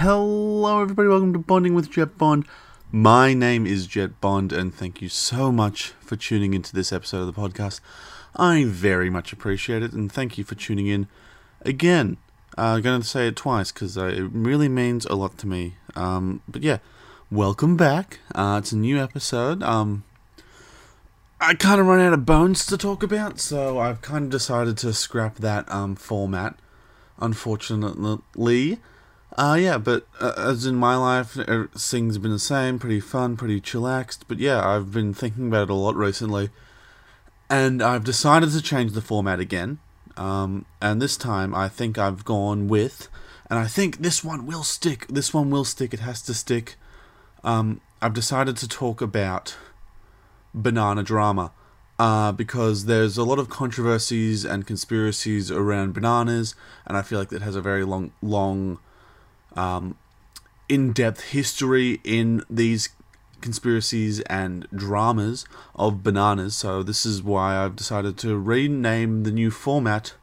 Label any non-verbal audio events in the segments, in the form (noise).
Hello, everybody. Welcome to Bonding with Jet Bond. My name is Jet Bond, and thank you so much for tuning into this episode of the podcast. I very much appreciate it, and thank you for tuning in again. Uh, I'm going to say it twice because uh, it really means a lot to me. Um, but yeah, welcome back. Uh, it's a new episode. Um, I kind of run out of bones to talk about, so I've kind of decided to scrap that um, format, unfortunately. Uh, yeah, but uh, as in my life, things have been the same, pretty fun, pretty chillaxed. But yeah, I've been thinking about it a lot recently, and I've decided to change the format again. Um, and this time, I think I've gone with, and I think this one will stick. This one will stick. It has to stick. Um, I've decided to talk about banana drama. Uh, because there's a lot of controversies and conspiracies around bananas, and I feel like it has a very long, long um, in depth history in these conspiracies and dramas of bananas. So, this is why I've decided to rename the new format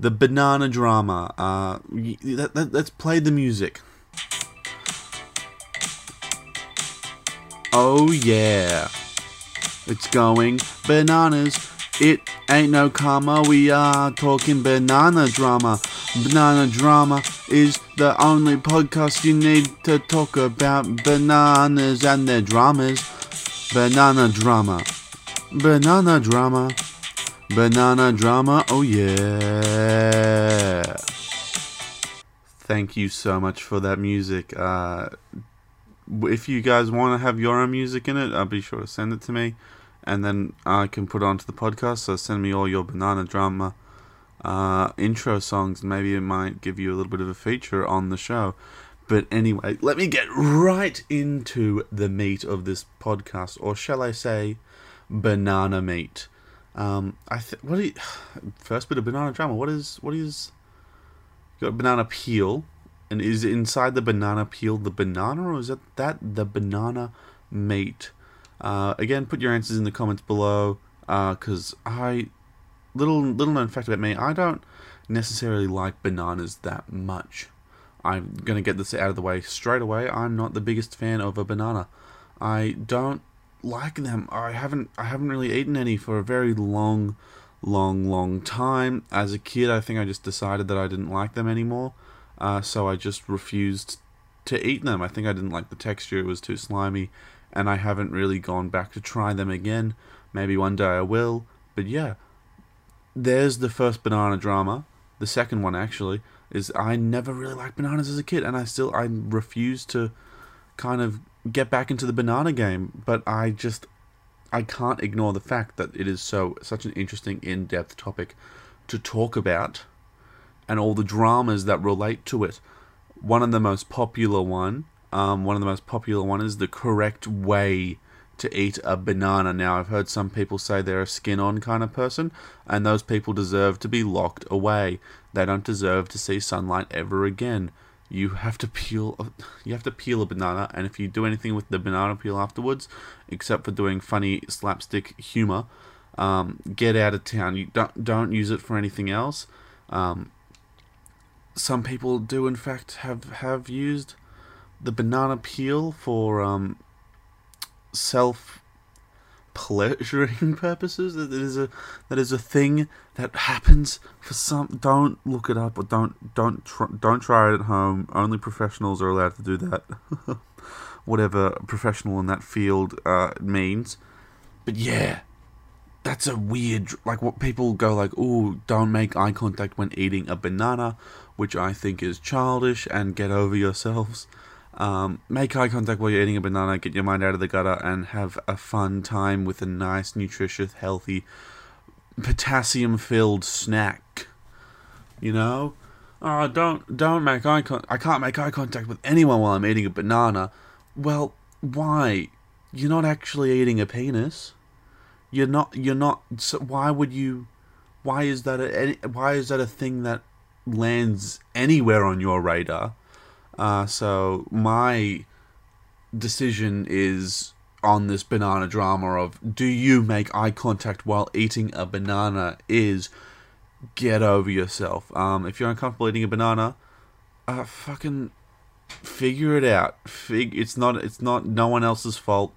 the Banana Drama. Uh, let, let, let's play the music. Oh, yeah. It's going bananas. It ain't no karma. We are talking banana drama. Banana drama is the only podcast you need to talk about bananas and their dramas. Banana drama. Banana drama. Banana drama. Oh yeah. Thank you so much for that music. Uh, if you guys want to have your own music in it, I'll be sure to send it to me, and then I can put it onto the podcast. So send me all your banana drama uh, intro songs, maybe it might give you a little bit of a feature on the show. But anyway, let me get right into the meat of this podcast, or shall I say, banana meat. Um, I th- what do you, (sighs) first bit of banana drama. What is what is you got banana peel, and is inside the banana peel the banana, or is that that the banana meat? Uh, again, put your answers in the comments below, because uh, I little little known fact about me, I don't necessarily like bananas that much. I'm gonna get this out of the way straight away. I'm not the biggest fan of a banana. I don't like them. I haven't I haven't really eaten any for a very long, long, long time. As a kid, I think I just decided that I didn't like them anymore. Uh, so I just refused to eat them. I think I didn't like the texture; it was too slimy, and I haven't really gone back to try them again. Maybe one day I will. But yeah, there's the first banana drama. The second one actually is I never really liked bananas as a kid, and I still I refuse to kind of get back into the banana game. But I just I can't ignore the fact that it is so such an interesting in-depth topic to talk about, and all the dramas that relate to it. One of the most popular one, um, one of the most popular one is the correct way to eat a banana. Now, I've heard some people say they're a skin on kind of person, and those people deserve to be locked away. They don't deserve to see sunlight ever again. You have to peel. A, you have to peel a banana, and if you do anything with the banana peel afterwards, except for doing funny slapstick humor, um, get out of town. You don't don't use it for anything else. Um, some people do, in fact, have have used the banana peel for um, self pleasuring (laughs) purposes. That is a that is a thing that happens for some. Don't look it up or don't don't tr- don't try it at home. Only professionals are allowed to do that. (laughs) Whatever professional in that field uh, means. But yeah, that's a weird like what people go like. Oh, don't make eye contact when eating a banana, which I think is childish. And get over yourselves. Um, make eye contact while you're eating a banana, get your mind out of the gutter, and have a fun time with a nice, nutritious, healthy, potassium filled snack. You know? Oh, don't don't make eye con- I can't make eye contact with anyone while I'm eating a banana. Well, why? You're not actually eating a penis. You're not. You're not. So why would you? Why is that a? Why is that a thing that lands anywhere on your radar? Uh, so my decision is on this banana drama of do you make eye contact while eating a banana is get over yourself. Um, if you're uncomfortable eating a banana, uh, fucking figure it out. Fig- it's not it's not no one else's fault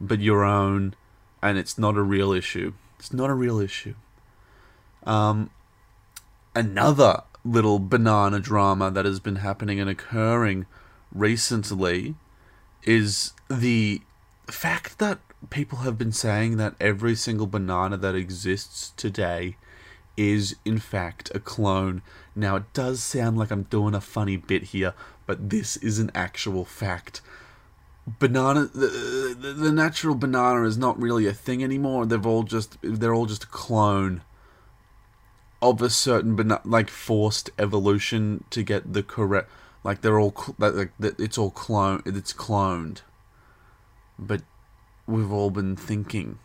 but your own and it's not a real issue. It's not a real issue. Um another little banana drama that has been happening and occurring recently is the fact that people have been saying that every single banana that exists today is in fact a clone. Now it does sound like I'm doing a funny bit here, but this is an actual fact. Banana, the, the, the natural banana is not really a thing anymore. They've all just they're all just a clone of a certain but not like forced evolution to get the correct. Like they're all like it's all clone. It's cloned, but we've all been thinking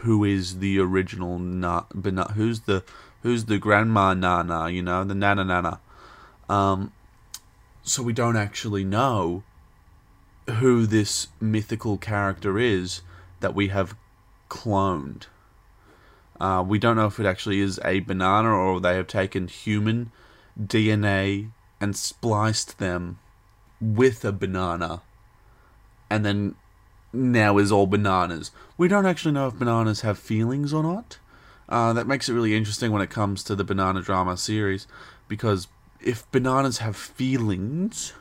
who is the original na- not who's the who's the grandma nana you know the nana nana um so we don't actually know who this mythical character is that we have cloned uh, we don't know if it actually is a banana or they have taken human DNA and spliced them with a banana and then now is all bananas. We don't actually know if bananas have feelings or not. Uh, that makes it really interesting when it comes to the banana drama series, because if bananas have feelings,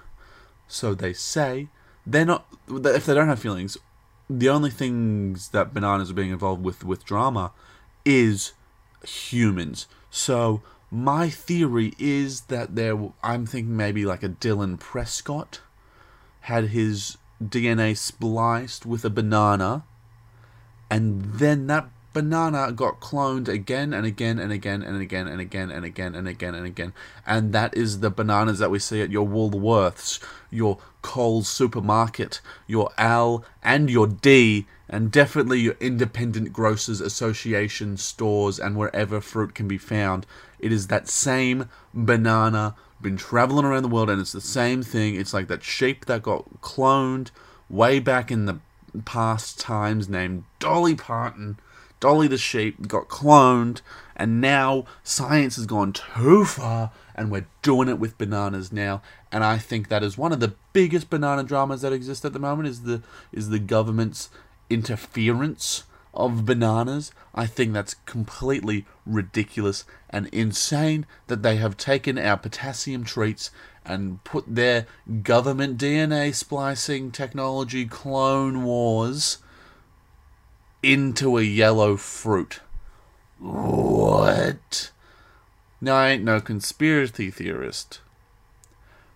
so they say, they're not. If they don't have feelings, the only things that bananas are being involved with with drama is humans. So my theory is that there. I'm thinking maybe like a Dylan Prescott had his DNA spliced with a banana, and then that banana got cloned again and again and again and again and again and again and again and again. And that is the bananas that we see at your Woolworths, your Coles supermarket, your Al and your D, and definitely your independent grocers association stores and wherever fruit can be found. It is that same banana been traveling around the world and it's the same thing. It's like that sheep that got cloned way back in the past times named Dolly Parton. Dolly the sheep got cloned and now science has gone too far and we're doing it with bananas now and I think that is one of the biggest banana dramas that exist at the moment is the is the government's interference of bananas. I think that's completely ridiculous and insane that they have taken our potassium treats and put their government DNA splicing technology clone wars into a yellow fruit. What? Now, I ain't no conspiracy theorist,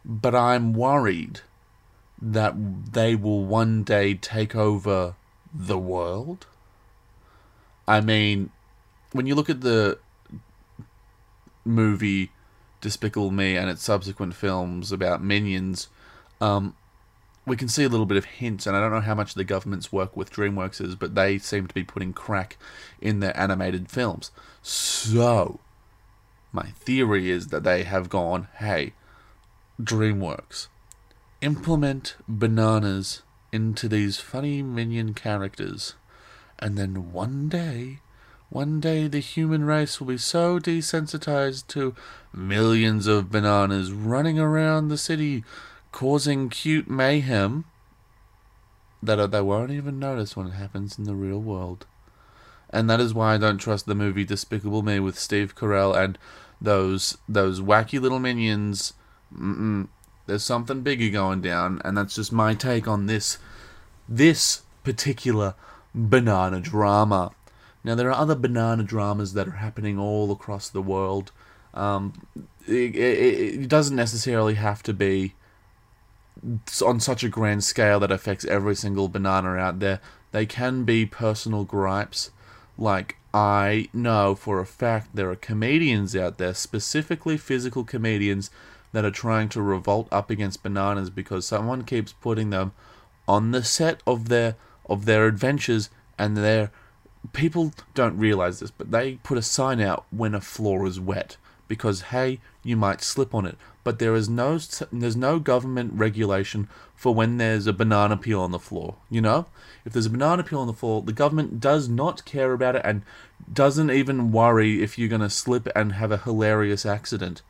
but I'm worried that they will one day take over the world I mean, when you look at the movie Despicable Me and its subsequent films about minions, um, we can see a little bit of hints, and I don't know how much the government's work with DreamWorks is, but they seem to be putting crack in their animated films. So, my theory is that they have gone, hey, DreamWorks, implement bananas into these funny minion characters and then one day, one day the human race will be so desensitized to millions of bananas running around the city causing cute mayhem that they won't even notice when it happens in the real world. And that is why I don't trust the movie Despicable Me with Steve Carell and those those wacky little minions. Mm-mm. There's something bigger going down, and that's just my take on this this particular banana drama. Now, there are other banana dramas that are happening all across the world. Um, it, it, it doesn't necessarily have to be on such a grand scale that affects every single banana out there. They can be personal gripes. Like, I know for a fact there are comedians out there, specifically physical comedians, that are trying to revolt up against bananas because someone keeps putting them on the set of their of their adventures and their people don't realize this, but they put a sign out when a floor is wet because hey, you might slip on it. But there is no there's no government regulation for when there's a banana peel on the floor. You know, if there's a banana peel on the floor, the government does not care about it and doesn't even worry if you're gonna slip and have a hilarious accident.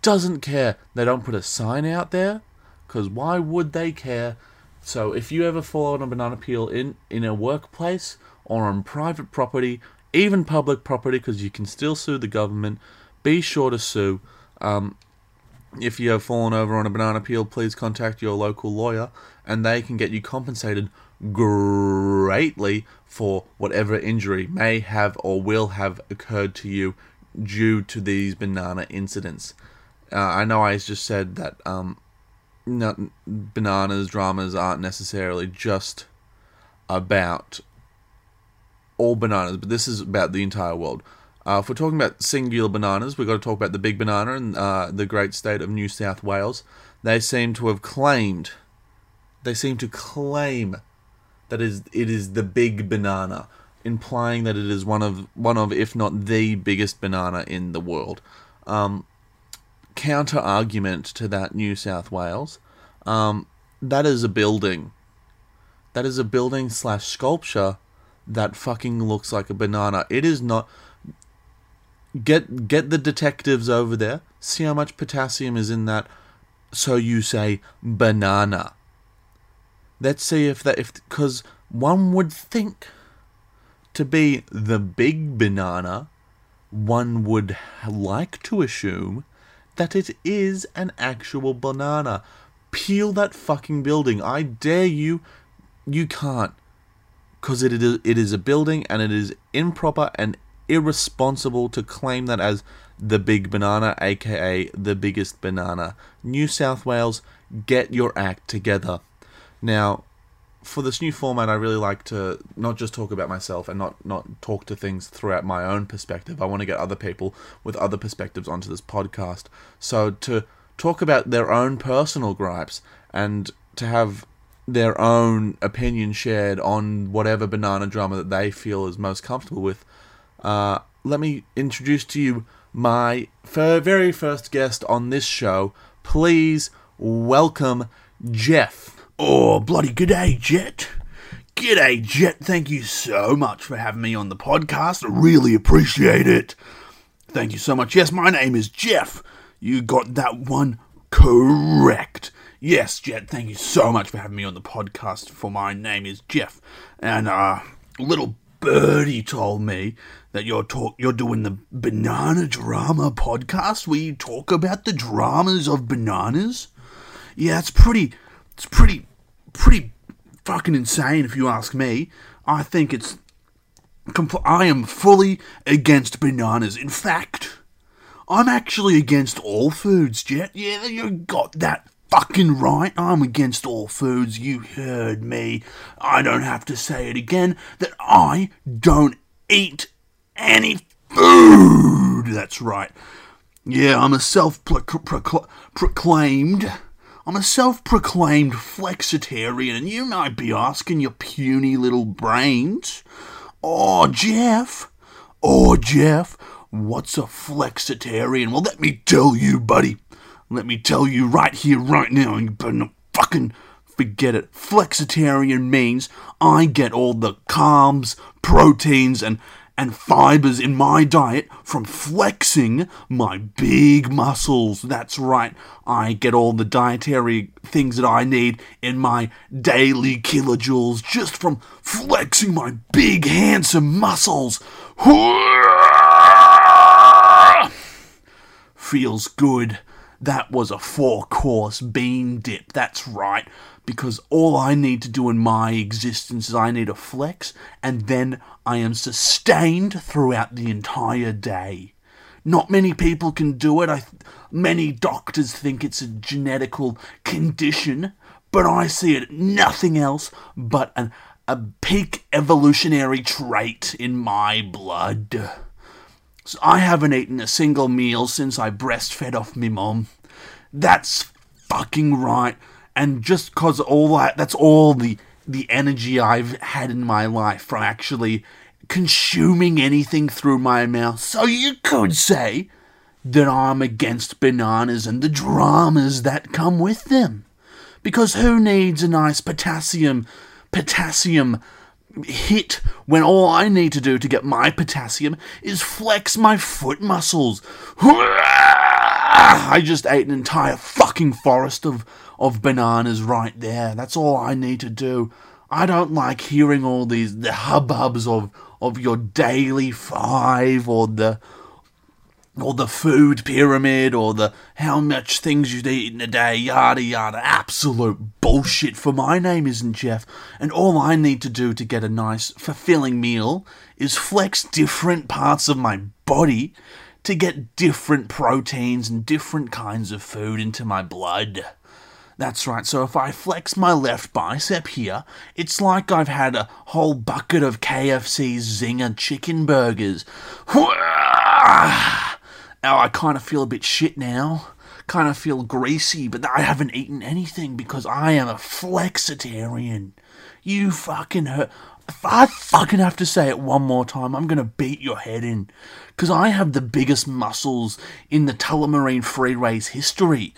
Doesn't care. They don't put a sign out there Because why would they care? So if you ever fall on a banana peel in, in a workplace or on private property, even public property, because you can still sue the government, be sure to sue. Um, if you have fallen over on a banana peel, please contact your local lawyer and they can get you compensated greatly for whatever injury may have or will have occurred to you due to these banana incidents. Uh, I know I just said that um, not, bananas dramas aren't necessarily just about all bananas, but this is about the entire world. Uh, if we're talking about singular bananas, we've got to talk about the big banana in uh, the great state of New South Wales. They seem to have claimed, they seem to claim that is it is the big banana, implying that it is one of one of, if not the biggest banana in the world. Um, counter argument to that, New South Wales, um, that is a building. That is a building slash sculpture that fucking looks like a banana. It is not get get the detectives over there. See how much potassium is in that. So you say banana. Let's see if that if because one would think to be the big banana, one would like to assume that it is an actual banana. Peel that fucking building. I dare you. You can't. Because it is, it is a building and it is improper and irresponsible to claim that as the big banana, aka the biggest banana. New South Wales, get your act together. Now, for this new format, I really like to not just talk about myself and not, not talk to things throughout my own perspective. I want to get other people with other perspectives onto this podcast. So, to talk about their own personal gripes and to have their own opinion shared on whatever banana drama that they feel is most comfortable with, uh, let me introduce to you my very first guest on this show. Please welcome Jeff. Oh, bloody good g'day, Jet. G'day, Jet. Thank you so much for having me on the podcast. I really appreciate it. Thank you so much. Yes, my name is Jeff. You got that one correct. Yes, Jet, thank you so much for having me on the podcast. For my name is Jeff. And uh little birdie told me that you're talk you're doing the banana drama podcast where you talk about the dramas of bananas. Yeah, it's pretty it's pretty pretty fucking insane if you ask me. I think it's compl- I am fully against bananas. In fact, I'm actually against all foods, Jet. Yeah, you got that fucking right. I'm against all foods. You heard me. I don't have to say it again that I don't eat any food. That's right. Yeah, I'm a self proclaimed. I'm a self proclaimed flexitarian, and you might be asking your puny little brains, Oh, Jeff, oh, Jeff, what's a flexitarian? Well, let me tell you, buddy. Let me tell you right here, right now, and you better not fucking forget it. Flexitarian means I get all the carbs, proteins, and and fibers in my diet from flexing my big muscles. That's right, I get all the dietary things that I need in my daily kilojoules just from flexing my big, handsome muscles. Feels good. That was a four course bean dip, that's right. Because all I need to do in my existence is I need a flex, and then I am sustained throughout the entire day. Not many people can do it. I many doctors think it's a genetical condition, but I see it nothing else but an, a peak evolutionary trait in my blood. So I haven't eaten a single meal since I breastfed off me mom. That's fucking right. And just cause all that, that's all the the energy I've had in my life from actually consuming anything through my mouth. So you could say that I'm against bananas and the dramas that come with them. Because who needs a nice potassium potassium hit when all I need to do to get my potassium is flex my foot muscles. I just ate an entire fucking forest of, of bananas right there. That's all I need to do. I don't like hearing all these the hubbubs of of your daily five or the or the food pyramid or the how much things you'd eat in a day, yada yada. Absolute bullshit. For my name isn't Jeff, and all I need to do to get a nice, fulfilling meal is flex different parts of my body to get different proteins and different kinds of food into my blood. That's right, so if I flex my left bicep here, it's like I've had a whole bucket of KFC Zinger chicken burgers. Now I kind of feel a bit shit now. Kind of feel greasy, but I haven't eaten anything because I am a flexitarian. You fucking hurt. If I fucking have to say it one more time, I'm gonna beat your head in. Because I have the biggest muscles in the Tullamarine Freeway's history.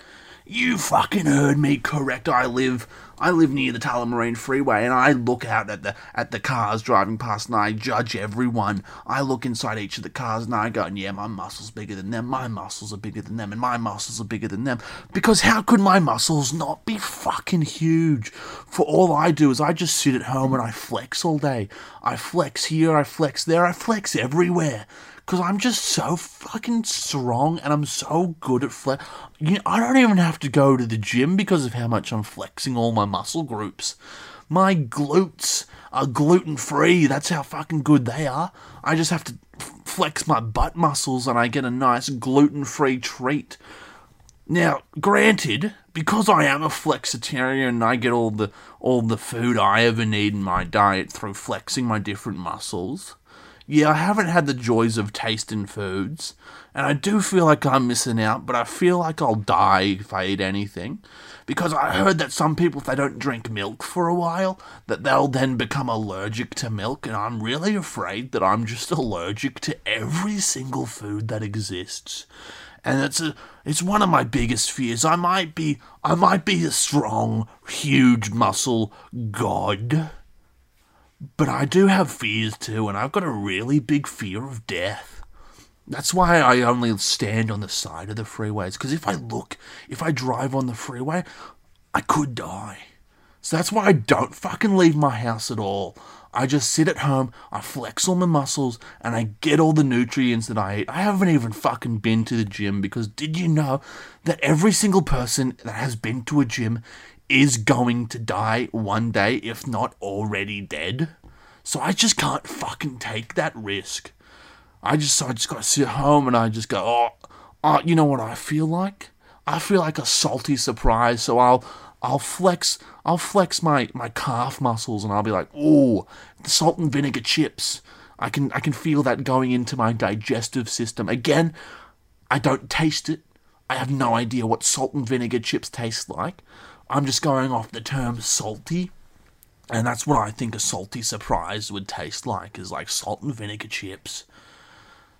You fucking heard me correct. I live I live near the Tullamarine Freeway and I look out at the at the cars driving past and I judge everyone. I look inside each of the cars and I go, yeah, my muscles bigger than them, my muscles are bigger than them, and my muscles are bigger than them. Because how could my muscles not be fucking huge? For all I do is I just sit at home and I flex all day. I flex here, I flex there, I flex everywhere because I'm just so fucking strong and I'm so good at flex. You know, I don't even have to go to the gym because of how much I'm flexing all my muscle groups. My glutes are gluten free. That's how fucking good they are. I just have to flex my butt muscles and I get a nice gluten free treat. Now, granted, because I am a flexitarian and I get all the all the food I ever need in my diet through flexing my different muscles, yeah, I haven't had the joys of tasting foods, and I do feel like I'm missing out, but I feel like I'll die if I eat anything. Because I heard that some people, if they don't drink milk for a while, that they'll then become allergic to milk, and I'm really afraid that I'm just allergic to every single food that exists. And it's a, it's one of my biggest fears. I might be, I might be a strong, huge muscle god but I do have fears too, and I've got a really big fear of death. That's why I only stand on the side of the freeways, because if I look, if I drive on the freeway, I could die. So that's why I don't fucking leave my house at all. I just sit at home, I flex all my muscles, and I get all the nutrients that I eat. I haven't even fucking been to the gym because did you know that every single person that has been to a gym is going to die one day, if not already dead. So I just can't fucking take that risk. I just so I just gotta sit home and I just go, oh, oh, you know what I feel like? I feel like a salty surprise. So I'll I'll flex I'll flex my my calf muscles and I'll be like, oh, the salt and vinegar chips. I can I can feel that going into my digestive system. Again, I don't taste it. I have no idea what salt and vinegar chips taste like. I'm just going off the term salty. And that's what I think a salty surprise would taste like, is like salt and vinegar chips.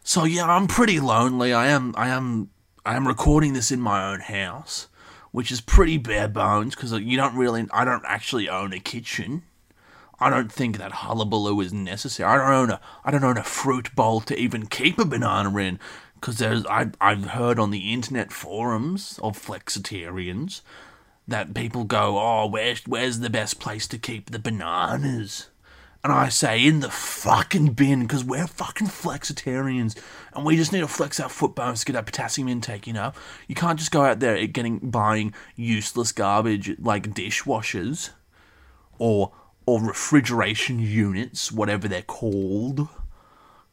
So yeah, I'm pretty lonely. I am I am I am recording this in my own house, which is pretty bare bones because you don't really I don't actually own a kitchen. I don't think that hullabaloo is necessary. I don't own a I don't own a fruit bowl to even keep a banana in because there's I I've heard on the internet forums of flexitarians that people go, oh, where's where's the best place to keep the bananas? And I say, in the fucking bin, because we're fucking flexitarians, and we just need to flex our foot bones to get our potassium intake. You know, you can't just go out there getting buying useless garbage like dishwashers, or or refrigeration units, whatever they're called.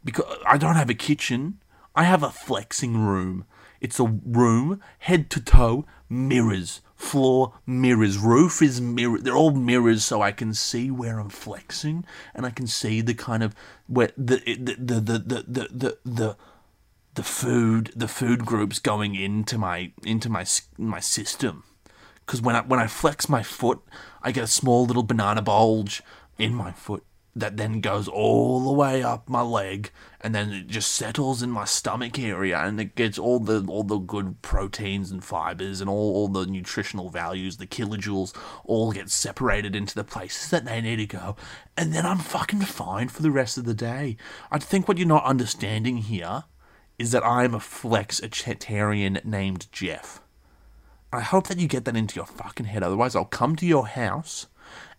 Because I don't have a kitchen, I have a flexing room. It's a room, head to toe, mirrors, floor mirrors, roof is mirror. They're all mirrors, so I can see where I'm flexing, and I can see the kind of where the the the the the the the, the, food the food groups going into my into my my system. Because when I when I flex my foot, I get a small little banana bulge in my foot that then goes all the way up my leg and then it just settles in my stomach area and it gets all the all the good proteins and fibers and all, all the nutritional values the kilojoules all get separated into the places that they need to go and then i'm fucking fine for the rest of the day i think what you're not understanding here is that I'm a flexitarian named Jeff. I hope that you get that into your fucking head. Otherwise, I'll come to your house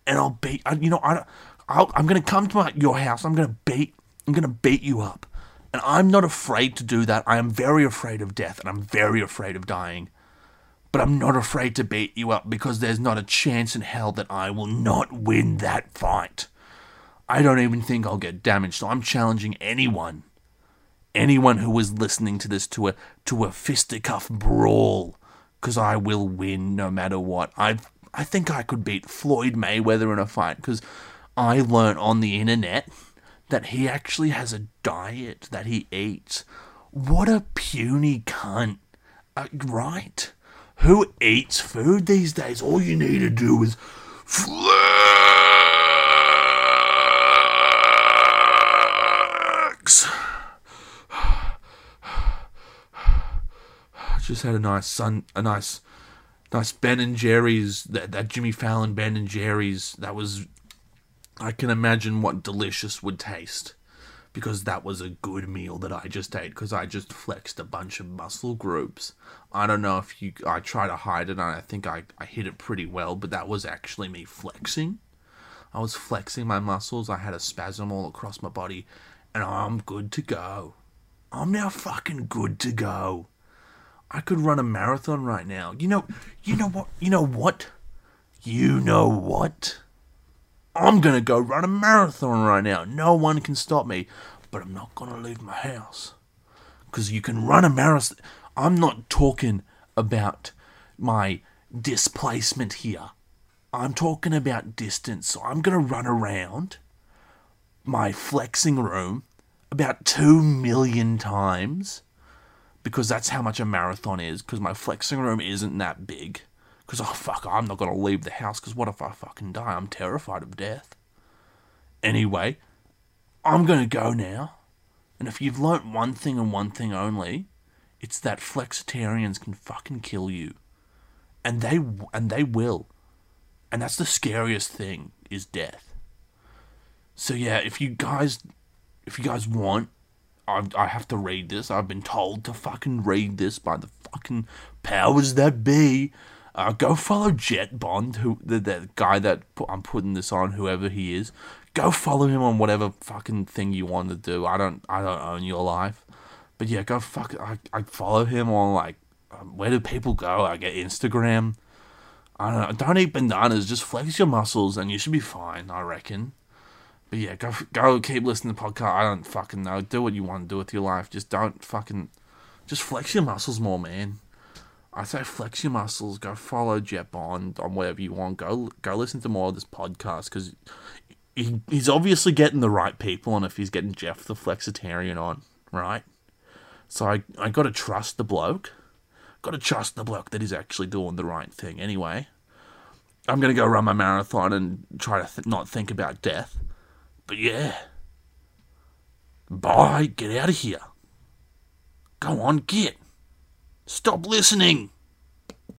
and I'll beat. You know, I, I'll, I'm gonna come to my, your house. I'm gonna beat. I'm gonna beat you up, and I'm not afraid to do that. I am very afraid of death, and I'm very afraid of dying. But I'm not afraid to beat you up because there's not a chance in hell that I will not win that fight. I don't even think I'll get damaged, so I'm challenging anyone, anyone who is listening to this to a to a fisticuff brawl, because I will win no matter what. I I think I could beat Floyd Mayweather in a fight because I learnt on the internet that he actually has a diet that he eats. What a puny cunt, uh, right? Who eats food these days? All you need to do is flex. (sighs) Just had a nice sun, a nice, nice Ben and Jerry's. That that Jimmy Fallon Ben and Jerry's. That was. I can imagine what delicious would taste because that was a good meal that I just ate because I just flexed a bunch of muscle groups. I don't know if you I try to hide it and I think I, I hit it pretty well, but that was actually me flexing. I was flexing my muscles, I had a spasm all across my body, and I'm good to go. I'm now fucking good to go. I could run a marathon right now. You know you know what you know what? You know what? I'm gonna go run a marathon right now. No one can stop me, but I'm not gonna leave my house. Because you can run a marathon. I'm not talking about my displacement here. I'm talking about distance. So I'm gonna run around my flexing room about two million times because that's how much a marathon is. Because my flexing room isn't that big. Because, oh, fuck, I'm not going to leave the house because what if I fucking die? I'm terrified of death. Anyway, I'm going to go now. And if you've learnt one thing and one thing only, it's that flexitarians can fucking kill you. And they and they will. And that's the scariest thing is death. So yeah, if you guys if you guys want I, I have to read this. I've been told to fucking read this by the fucking powers that be. Uh, go follow Jet Bond, who the, the guy that I'm putting this on, whoever he is. Go follow him on whatever fucking thing you want to do. I don't I don't own your life, but yeah, go fuck. I I follow him on like um, where do people go? I get Instagram. I don't know. Don't eat bananas. Just flex your muscles, and you should be fine. I reckon. But yeah, go go keep listening to the podcast. I don't fucking know. Do what you want to do with your life. Just don't fucking just flex your muscles more, man. I say flex your muscles. Go follow Jet Bond on whatever you want. Go go listen to more of this podcast because he, he's obviously getting the right people. And if he's getting Jeff the Flexitarian on, right? So I I got to trust the bloke. Got to trust the bloke that he's actually doing the right thing. Anyway, I'm gonna go run my marathon and try to th- not think about death. But yeah. Bye. Get out of here. Go on, get. Stop listening.